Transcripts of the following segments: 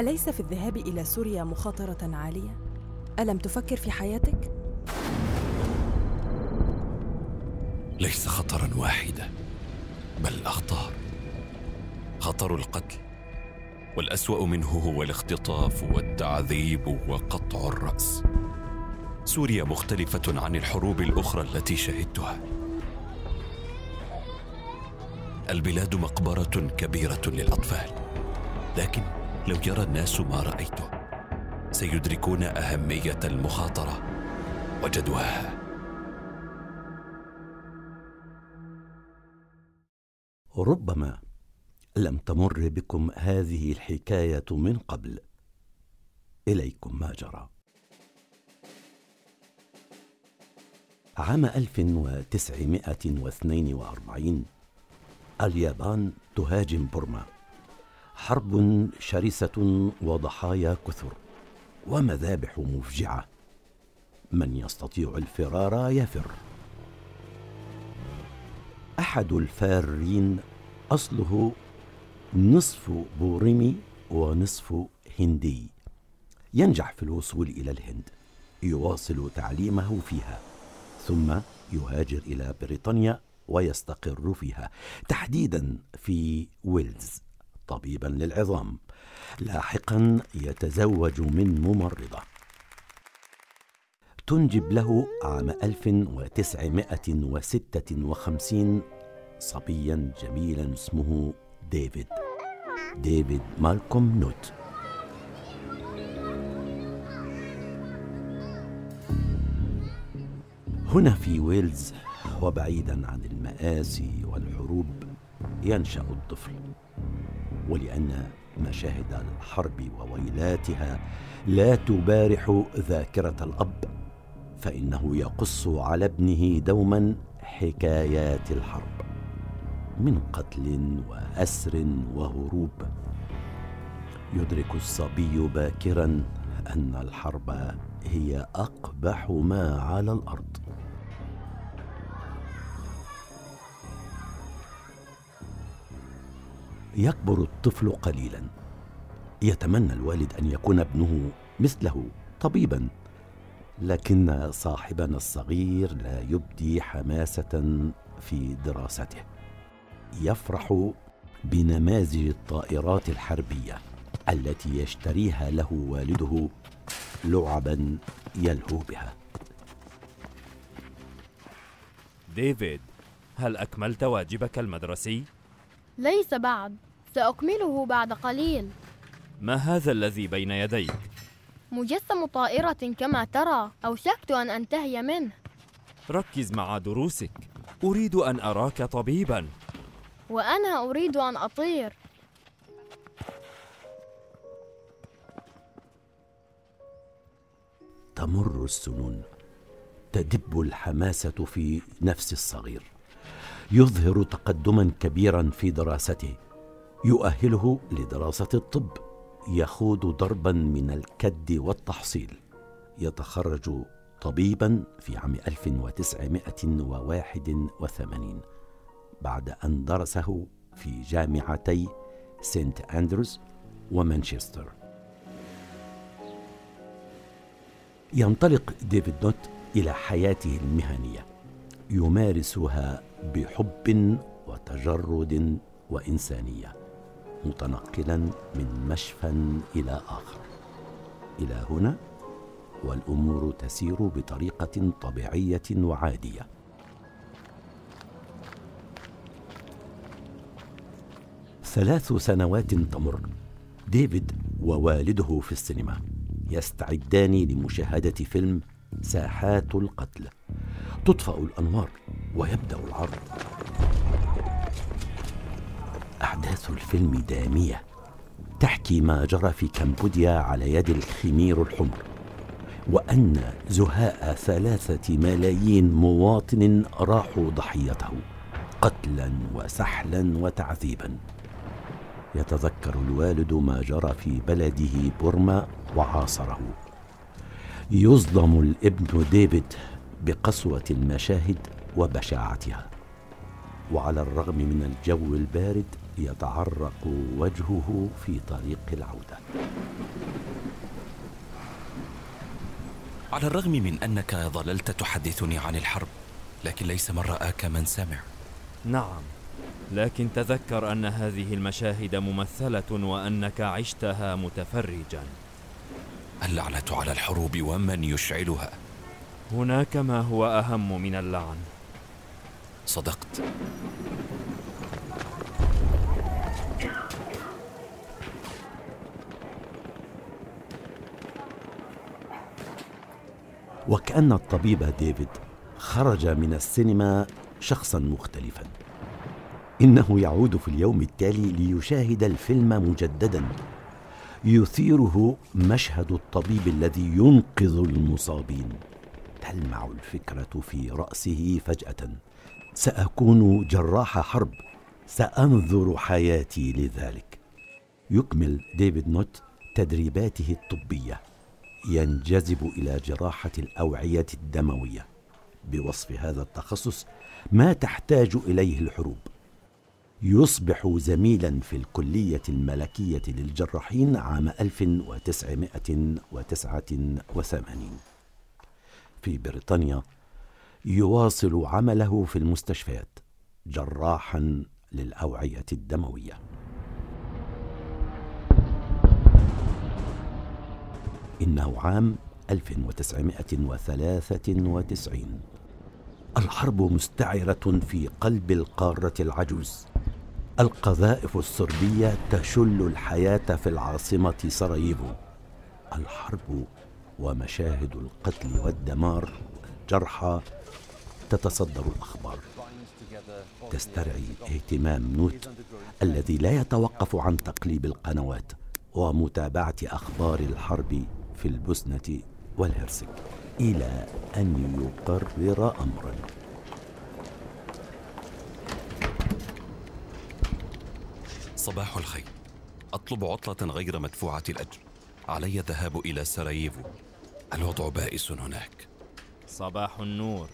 أليس في الذهاب إلى سوريا مخاطرة عالية؟ ألم تفكر في حياتك؟ ليس خطرا واحدا بل أخطار. خطر القتل والأسوأ منه هو الاختطاف والتعذيب وقطع الرأس. سوريا مختلفة عن الحروب الأخرى التي شهدتها. البلاد مقبرة كبيرة للأطفال لكن لو يرى الناس ما رأيته سيدركون أهمية المخاطرة وجدواها ربما لم تمر بكم هذه الحكاية من قبل. إليكم ما جرى. عام 1942 اليابان تهاجم بورما حرب شرسة وضحايا كثر ومذابح مفجعة. من يستطيع الفرار يفر. أحد الفارين أصله نصف بورمي ونصف هندي. ينجح في الوصول إلى الهند يواصل تعليمه فيها ثم يهاجر إلى بريطانيا ويستقر فيها تحديدا في ويلز. طبيبا للعظام. لاحقا يتزوج من ممرضة. تنجب له عام 1956 صبيا جميلا اسمه ديفيد. ديفيد مالكوم نوت. هنا في ويلز وبعيدا عن المآسي والحروب ينشأ الطفل. ولأن مشاهد الحرب وويلاتها لا تبارح ذاكرة الأب فإنه يقص على ابنه دوما حكايات الحرب من قتل وأسر وهروب. يدرك الصبي باكرا أن الحرب هي أقبح ما على الأرض. يكبر الطفل قليلا. يتمنى الوالد أن يكون ابنه مثله طبيبا. لكن صاحبنا الصغير لا يبدي حماسة في دراسته. يفرح بنماذج الطائرات الحربية التي يشتريها له والده لعبا يلهو بها. ديفيد هل أكملت واجبك المدرسي؟ ليس بعد. سأكمله بعد قليل. ما هذا الذي بين يديك؟ مجسم طائرة كما ترى. أوشكت أن أنتهي منه. ركز مع دروسك. أريد أن أراك طبيبا. وأنا أريد أن أطير. تمر السنون. تدب الحماسة في نفس الصغير. يظهر تقدما كبيرا في دراسته. يؤهله لدراسة الطب. يخوض دربا من الكد والتحصيل. يتخرج طبيبا في عام 1981 بعد أن درسه في جامعتي سانت أندروز ومانشستر. ينطلق ديفيد نوت إلى حياته المهنية. يمارسها بحب وتجرد وإنسانية متنقلا من مشفى إلى آخر. إلى هنا والأمور تسير بطريقة طبيعية وعادية. ثلاث سنوات تمر. ديفيد ووالده في السينما يستعدان لمشاهدة فيلم ساحات القتل. تطفأ الأنوار ويبدأ العرض. أحداث الفيلم دامية تحكي ما جرى في كمبوديا على يد الخمير الحمر وأن زهاء ثلاثة ملايين مواطن راحوا ضحيته قتلا وسحلا وتعذيبا. يتذكر الوالد ما جرى في بلده بورما وعاصره. يصدم الابن ديفيد بقسوة المشاهد وبشاعتها. وعلى الرغم من الجو البارد يتعرق وجهه في طريق العودة. على الرغم من أنك ظللت تحدثني عن الحرب لكن ليس من رآك من سمع. نعم لكن تذكر أن هذه المشاهد ممثلة وأنك عشتها متفرجا. اللعنة على الحروب ومن يشعلها. هناك ما هو أهم من اللعن. صدقت. وكأن الطبيب ديفيد خرج من السينما شخصا مختلفا. إنه يعود في اليوم التالي ليشاهد الفيلم مجددا. يثيره مشهد الطبيب الذي ينقذ المصابين. تلمع الفكرة في رأسه فجأة. سأكون جراح حرب سأنظر حياتي لذلك. يكمل ديفيد نوت تدريباته الطبية. ينجذب إلى جراحة الأوعية الدموية. بوصف هذا التخصص ما تحتاج إليه الحروب. يصبح زميلا في الكلية الملكية للجراحين عام 1989 في بريطانيا يواصل عمله في المستشفيات جراحا للأوعية الدموية. إنه عام 1993 الحرب مستعرة في قلب القارة العجوز. القذائف الصربية تشل الحياة في العاصمة سراييفو. الحرب ومشاهد القتل والدمار والجرحى تتصدر الأخبار. تسترعي اهتمام نوت الذي لا يتوقف عن تقليب القنوات ومتابعة أخبار الحرب في البوسنة والهرسك. إلى أن يقرر أمرا. صباح الخير. أطلب عطلة غير مدفوعة الأجر. علي الذهاب إلى سراييفو. الوضع بائس هناك. صباح النور.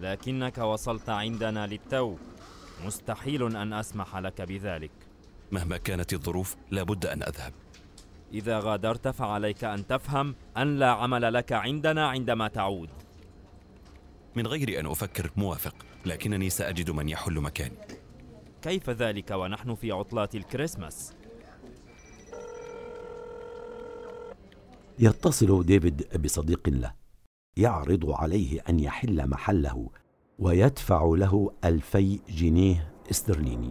لكنك وصلت عندنا للتو. مستحيل أن أسمح لك بذلك. مهما كانت الظروف لابد أن أذهب. إذا غادرت فعليك أن تفهم أن لا عمل لك عندنا عندما تعود. من غير أن أفكر موافق. لكنني سأجد من يحل مكاني. كيف ذلك ونحن في عطلات الكريسماس؟ يتصل ديفيد بصديق له يعرض عليه أن يحل محله ويدفع له ألفي جنيه استرليني.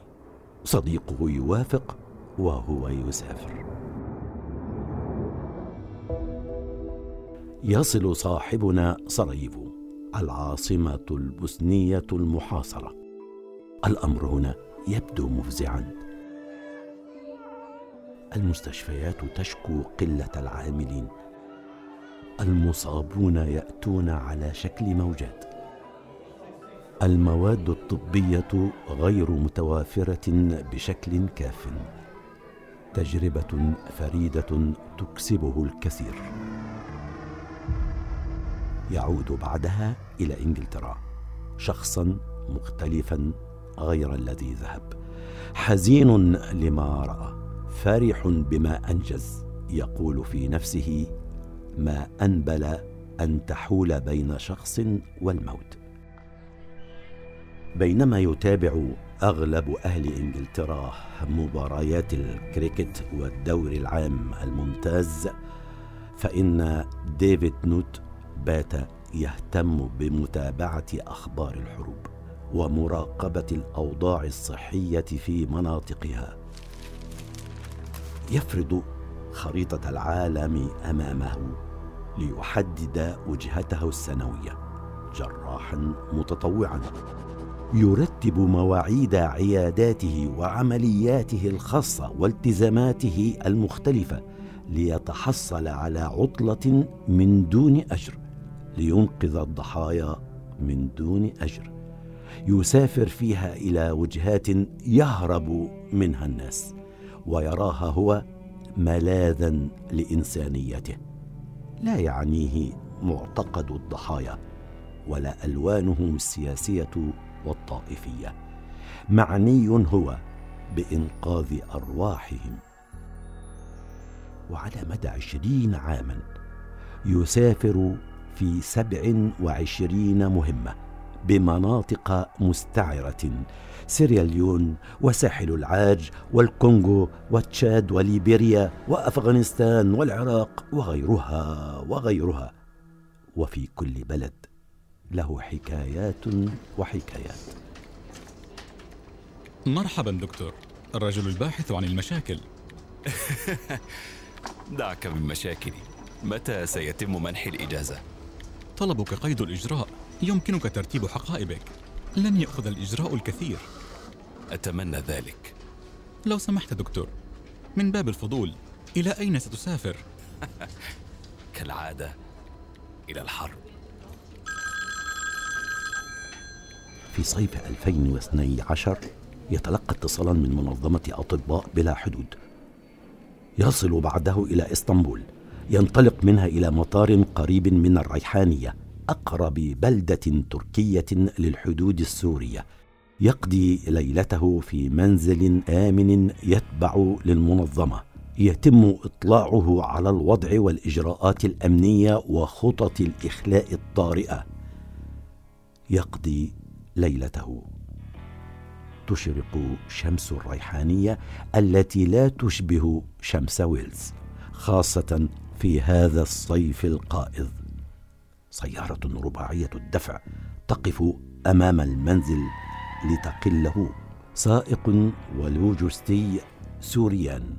صديقه يوافق وهو يسافر. يصل صاحبنا سراييفو العاصمة البوسنية المحاصرة. الأمر هنا يبدو مفزعا. المستشفيات تشكو قلة العاملين. المصابون يأتون على شكل موجات. المواد الطبية غير متوافرة بشكل كاف. تجربة فريدة تكسبه الكثير. يعود بعدها إلى إنجلترا شخصا مختلفا غير الذي ذهب. حزين لما رأى. فرح بما أنجز يقول في نفسه ما أنبل أن تحول بين شخص والموت. بينما يتابع أغلب أهل إنجلترا مباريات الكريكت والدوري العام الممتاز فإن ديفيد نوت بات يهتم بمتابعة أخبار الحروب ومراقبة الأوضاع الصحية في مناطقها. يفرض خريطة العالم أمامه ليحدد وجهته السنوية جراحا متطوعا. يرتب مواعيد عياداته وعملياته الخاصة والتزاماته المختلفة ليتحصل على عطلة من دون أجر لينقذ الضحايا من دون أجر. يسافر فيها إلى وجهات يهرب منها الناس. ويراها هو ملاذا لإنسانيته. لا يعنيه معتقد الضحايا ولا الوانهم السياسية والطائفية. معني هو بإنقاذ أرواحهم. وعلى مدى عشرين عاما يسافر في سبع وعشرين مهمة بمناطق مستعرة سيرياليون وساحل العاج والكونغو وتشاد وليبيريا وأفغانستان والعراق وغيرها وغيرها. وفي كل بلد له حكايات وحكايات. مرحبا دكتور الرجل الباحث عن المشاكل. دعك من مشاكلي. متى سيتم منح الإجازة؟ طلبك قيد الإجراء يمكنك ترتيب حقائبك. لن يأخذ الإجراء الكثير. أتمنى ذلك. لو سمحت دكتور من باب الفضول إلى أين ستسافر؟ كالعادة إلى الحرب. في صيف 2012 يتلقى اتصالا من منظمة أطباء بلا حدود. يصل بعده إلى إسطنبول ينطلق منها إلى مطار قريب من الريحانية. أقرب بلدة تركية للحدود السورية. يقضي ليلته في منزل آمن يتبع للمنظمة. يتم إطلاعه على الوضع والإجراءات الأمنية وخطط الإخلاء الطارئة. يقضي ليلته. تشرق شمس الريحانية التي لا تشبه شمس ويلز خاصة في هذا الصيف القائض. سيارة رباعية الدفع تقف أمام المنزل لتقله سائق ولوجستي سوريان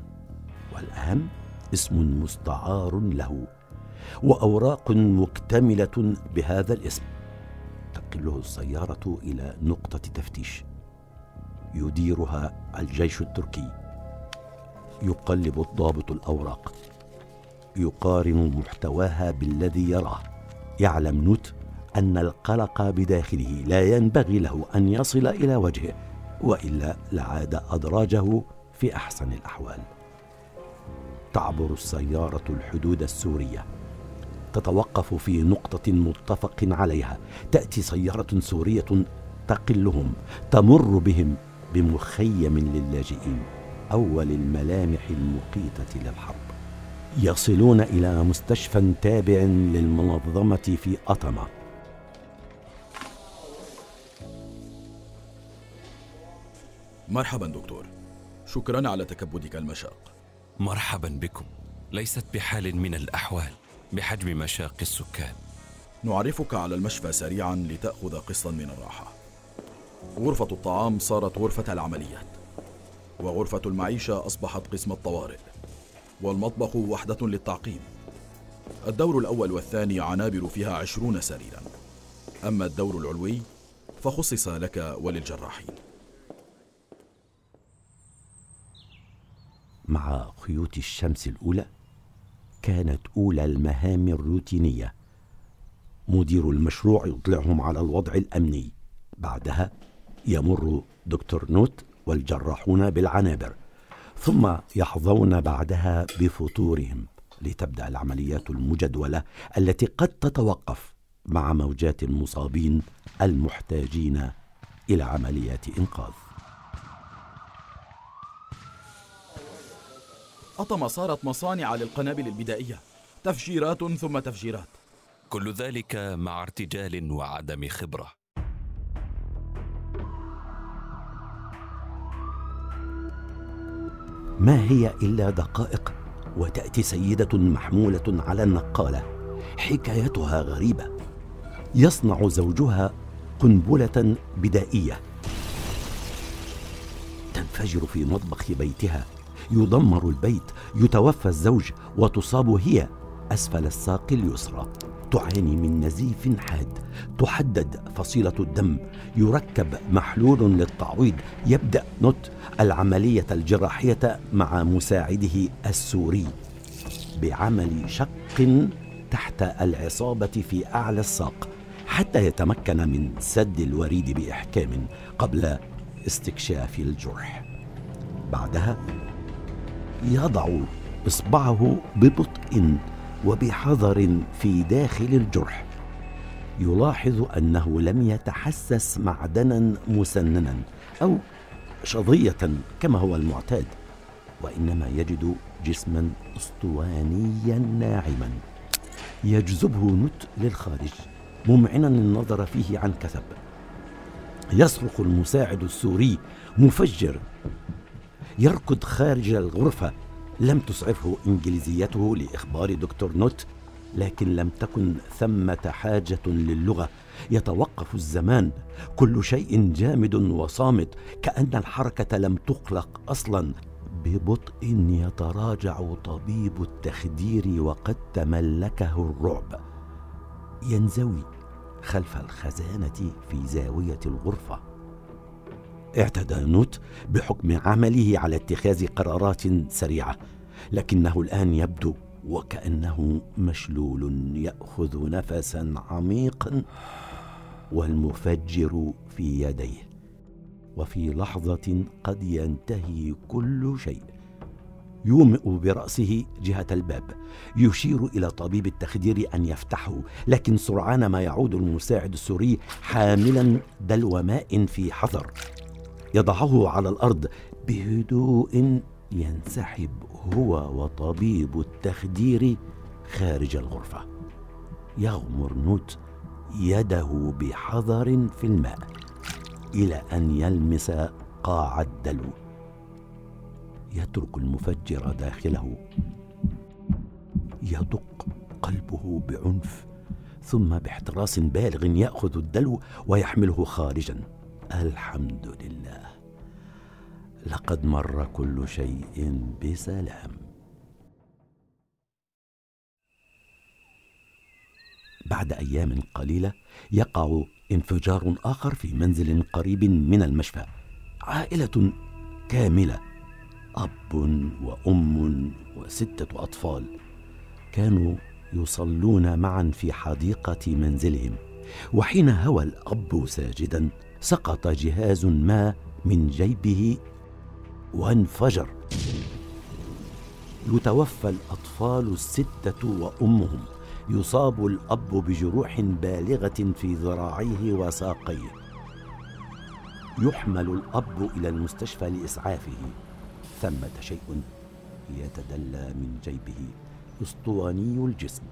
والاهم اسم مستعار له وأوراق مكتملة بهذا الاسم. تقله السيارة إلى نقطة تفتيش. يديرها الجيش التركي. يقلب الضابط الأوراق. يقارن محتواها بالذي يراه. يعلم نوت أن القلق بداخله لا ينبغي له أن يصل إلى وجهه وإلا لعاد أدراجه في أحسن الأحوال. تعبر السيارة الحدود السورية. تتوقف في نقطة متفق عليها. تأتي سيارة سورية تقلهم تمر بهم بمخيم للاجئين أول الملامح المقيتة للحرب. يصلون إلى مستشفى تابع للمنظمة في أطمة. مرحبا دكتور. شكرا على تكبدك المشاق. مرحبا بكم. ليست بحال من الأحوال بحجم مشاق السكان. نعرفك على المشفى سريعا لتأخذ قسطا من الراحة. غرفة الطعام صارت غرفة العمليات وغرفة المعيشة أصبحت قسم الطوارئ. والمطبخ وحدة للتعقيم. الدور الأول والثاني عنابر فيها عشرون سريرا. أما الدور العلوي فخصص لك وللجراحين. مع خيوط الشمس الأولى كانت أولى المهام الروتينية. مدير المشروع يطلعهم على الوضع الأمني. بعدها يمر دكتور نوت والجراحون بالعنابر. ثم يحظون بعدها بفطورهم لتبدأ العمليات المجدولة التي قد تتوقف مع موجات المصابين المحتاجين إلى عمليات إنقاذ. أطم صارت مصانع للقنابل البدائية. تفجيرات ثم تفجيرات. كل ذلك مع ارتجال وعدم خبرة. ما هي إلا دقائق وتأتي سيدة محمولة على النقالة حكايتها غريبة. يصنع زوجها قنبلة بدائية. تنفجر في مطبخ بيتها. يدمر البيت يتوفى الزوج وتصاب هي أسفل الساق اليسرى. تعاني من نزيف حاد. تحدد فصيلة الدم. يركب محلول للتعويض. يبدأ نوت العملية الجراحية مع مساعده السوري. بعمل شق تحت العصابة في أعلى الساق. حتى يتمكن من سد الوريد بإحكام قبل استكشاف الجرح. بعدها يضع إصبعه ببطء وبحذر في داخل الجرح. يلاحظ أنه لم يتحسس معدنا مسننا أو شظية كما هو المعتاد وإنما يجد جسما أسطوانيا ناعما. يجذبه نوت للخارج ممعنا النظر فيه عن كثب. يصرخ المساعد السوري مفجر. يركض خارج الغرفة لم تسعفه إنجليزيته لإخبار دكتور نوت لكن لم تكن ثمة حاجة للغة. يتوقف الزمان. كل شيء جامد وصامت كأن الحركة لم تخلق أصلا. ببطء يتراجع طبيب التخدير وقد تملكه الرعب. ينزوي خلف الخزانة في زاوية الغرفة. اعتدى نوت بحكم عمله على اتخاذ قرارات سريعة لكنه الآن يبدو وكأنه مشلول يأخذ نفسا عميقا والمفجر في يديه. وفي لحظة قد ينتهي كل شيء. يومئ برأسه جهة الباب. يشير إلى طبيب التخدير أن يفتحه لكن سرعان ما يعود المساعد السوري حاملا دلو ماء في حذر. يضعه على الأرض بهدوء ينسحب هو وطبيب التخدير خارج الغرفة. يغمر نوت يده بحذر في الماء إلى أن يلمس قاع الدلو. يترك المفجر داخله. يدق قلبه بعنف ثم باحتراس بالغ يأخذ الدلو ويحمله خارجا. الحمد لله لقد مر كل شيء بسلام. بعد أيام قليلة يقع انفجار آخر في منزل قريب من المشفى. عائلة كاملة أب وأم وستة أطفال كانوا يصلون معا في حديقة منزلهم وحين هوى الأب ساجدا سقط جهاز ما من جيبه وانفجر. يتوفى الأطفال الستة وأمهم. يصاب الأب بجروح بالغة في ذراعيه وساقيه. يحمل الأب إلى المستشفى لإسعافه. ثمة شيء يتدلى من جيبه. أسطواني الجسم.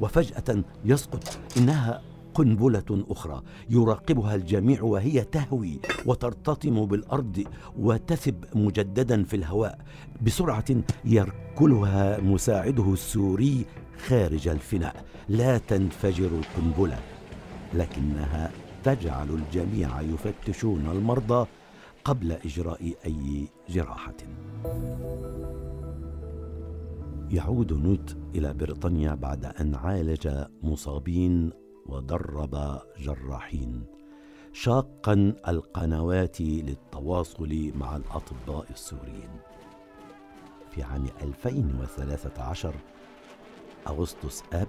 وفجأة يسقط. إنها قنبلة أخرى يراقبها الجميع وهي تهوي وترتطم بالأرض وتثب مجددا في الهواء بسرعة يركلها مساعده السوري خارج الفناء. لا تنفجر القنبلة لكنها تجعل الجميع يفتشون المرضى قبل إجراء أي جراحة. يعود نوت إلى بريطانيا بعد أن عالج مصابين ودرب جراحين. شاقا القنوات للتواصل مع الأطباء السوريين. في عام 2013 أغسطس آب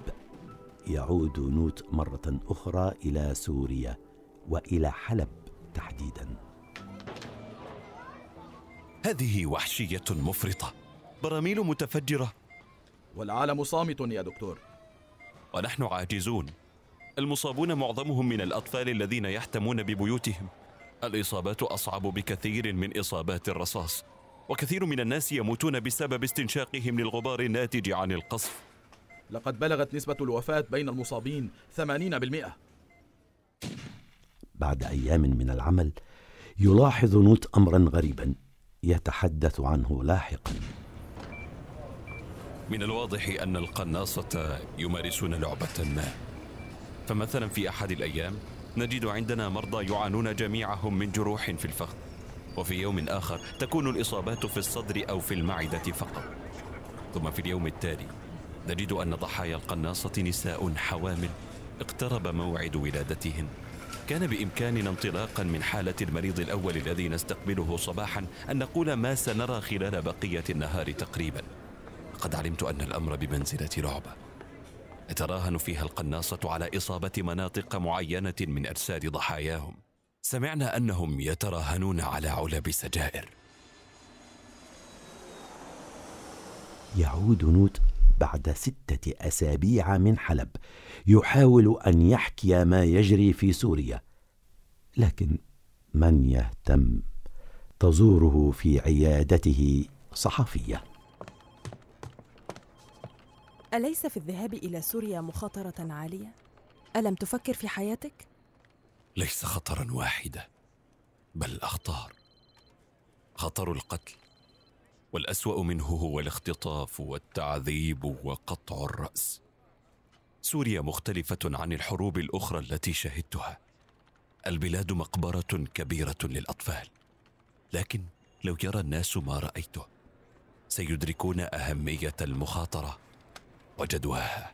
يعود نوت مرة أخرى إلى سوريا وإلى حلب تحديدا. هذه وحشية مفرطة. براميل متفجرة. والعالم صامت يا دكتور. ونحن عاجزون. المصابون معظمهم من الأطفال الذين يحتمون ببيوتهم. الإصابات أصعب بكثير من إصابات الرصاص وكثير من الناس يموتون بسبب استنشاقهم للغبار الناتج عن القصف. لقد بلغت نسبة الوفاة بين المصابين 80% بعد أيام من العمل يلاحظ نوت أمرا غريبا يتحدث عنه لاحقا. من الواضح أن القناصة يمارسون لعبة ما. فمثلا في أحد الأيام نجد عندنا مرضى يعانون جميعهم من جروح في الفخذ. وفي يوم آخر تكون الإصابات في الصدر أو في المعدة فقط. ثم في اليوم التالي نجد أن ضحايا القناصة نساء حوامل اقترب موعد ولادتهن. كان بإمكاننا انطلاقا من حالة المريض الأول الذي نستقبله صباحا أن نقول ما سنرى خلال بقية النهار تقريبا. قد علمت أن الأمر بمنزلة لعبة يتراهن فيها القناصة على إصابة مناطق معينة من أجساد ضحاياهم. سمعنا أنهم يتراهنون على علب سجائر. يعود نوت بعد ستة أسابيع من حلب يحاول أن يحكي ما يجري في سوريا لكن من يهتم؟ تزوره في عيادته صحفية. أليس في الذهاب إلى سوريا مخاطرة عالية؟ ألم تفكر في حياتك؟ ليس خطرا واحدا بل اخطار خطر القتل والأسوأ منه هو الاختطاف والتعذيب وقطع الرأس. سوريا مختلفة عن الحروب الأخرى التي شهدتها. البلاد مقبرة كبيرة للأطفال. لكن لو يرى الناس ما رأيته سيدركون أهمية المخاطرة. وجدواها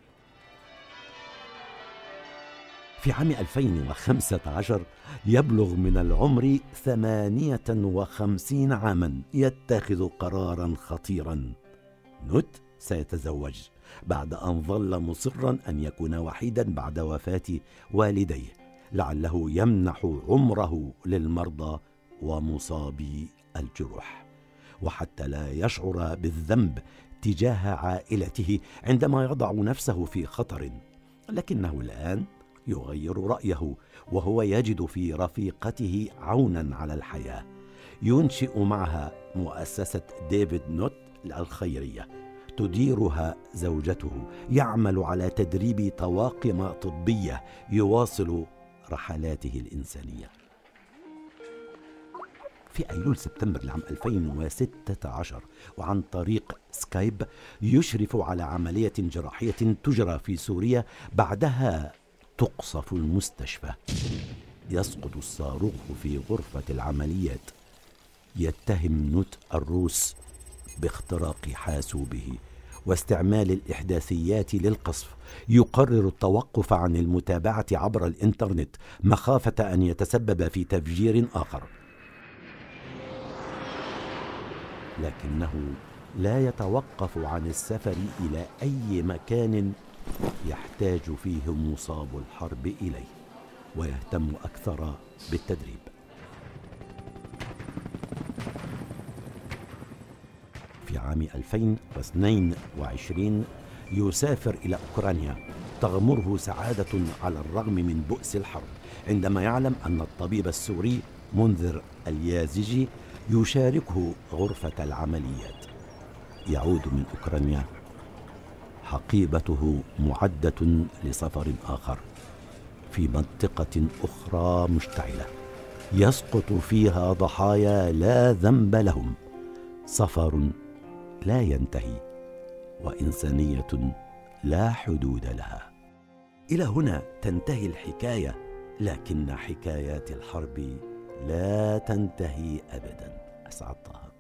في عام 2015 يبلغ من العمر 58 عاما يتخذ قرارا خطيرا. نوت سيتزوج بعد أن ظل مصرا أن يكون وحيدا بعد وفاة والديه لعله يمنح عمره للمرضى ومصابي الجروح. وحتى لا يشعر بالذنب تجاه عائلته عندما يضع نفسه في خطر. لكنه الآن يغير رأيه وهو يجد في رفيقته عونا على الحياة. ينشئ معها مؤسسة ديفيد نوت الخيرية. تديرها زوجته. يعمل على تدريب طواقم طبية يواصل رحلاته الإنسانية. في أيلول سبتمبر لعام 2016 وعن طريق سكايب يشرف على عملية جراحية تجرى في سوريا بعدها تقصف المستشفى. يسقط الصاروخ في غرفة العمليات. يتهم نوت الروس باختراق حاسوبه واستعمال الإحداثيات للقصف. يقرر التوقف عن المتابعة عبر الإنترنت مخافة أن يتسبب في تفجير آخر. لكنه لا يتوقف عن السفر إلى أي مكان يحتاج فيه مصاب الحرب إليه ويهتم أكثر بالتدريب. في عام 2022 يسافر إلى أوكرانيا. تغمره سعادة على الرغم من بؤس الحرب عندما يعلم أن الطبيب السوري منذر اليازجي يشاركه غرفة العمليات. يعود من أوكرانيا. حقيبته معدة لسفر آخر في منطقة أخرى مشتعلة. يسقط فيها ضحايا لا ذنب لهم. سفر لا ينتهي وإنسانية لا حدود لها. إلى هنا تنتهي الحكاية لكن حكايات الحرب لا تنتهي ابدا. أسعد طه.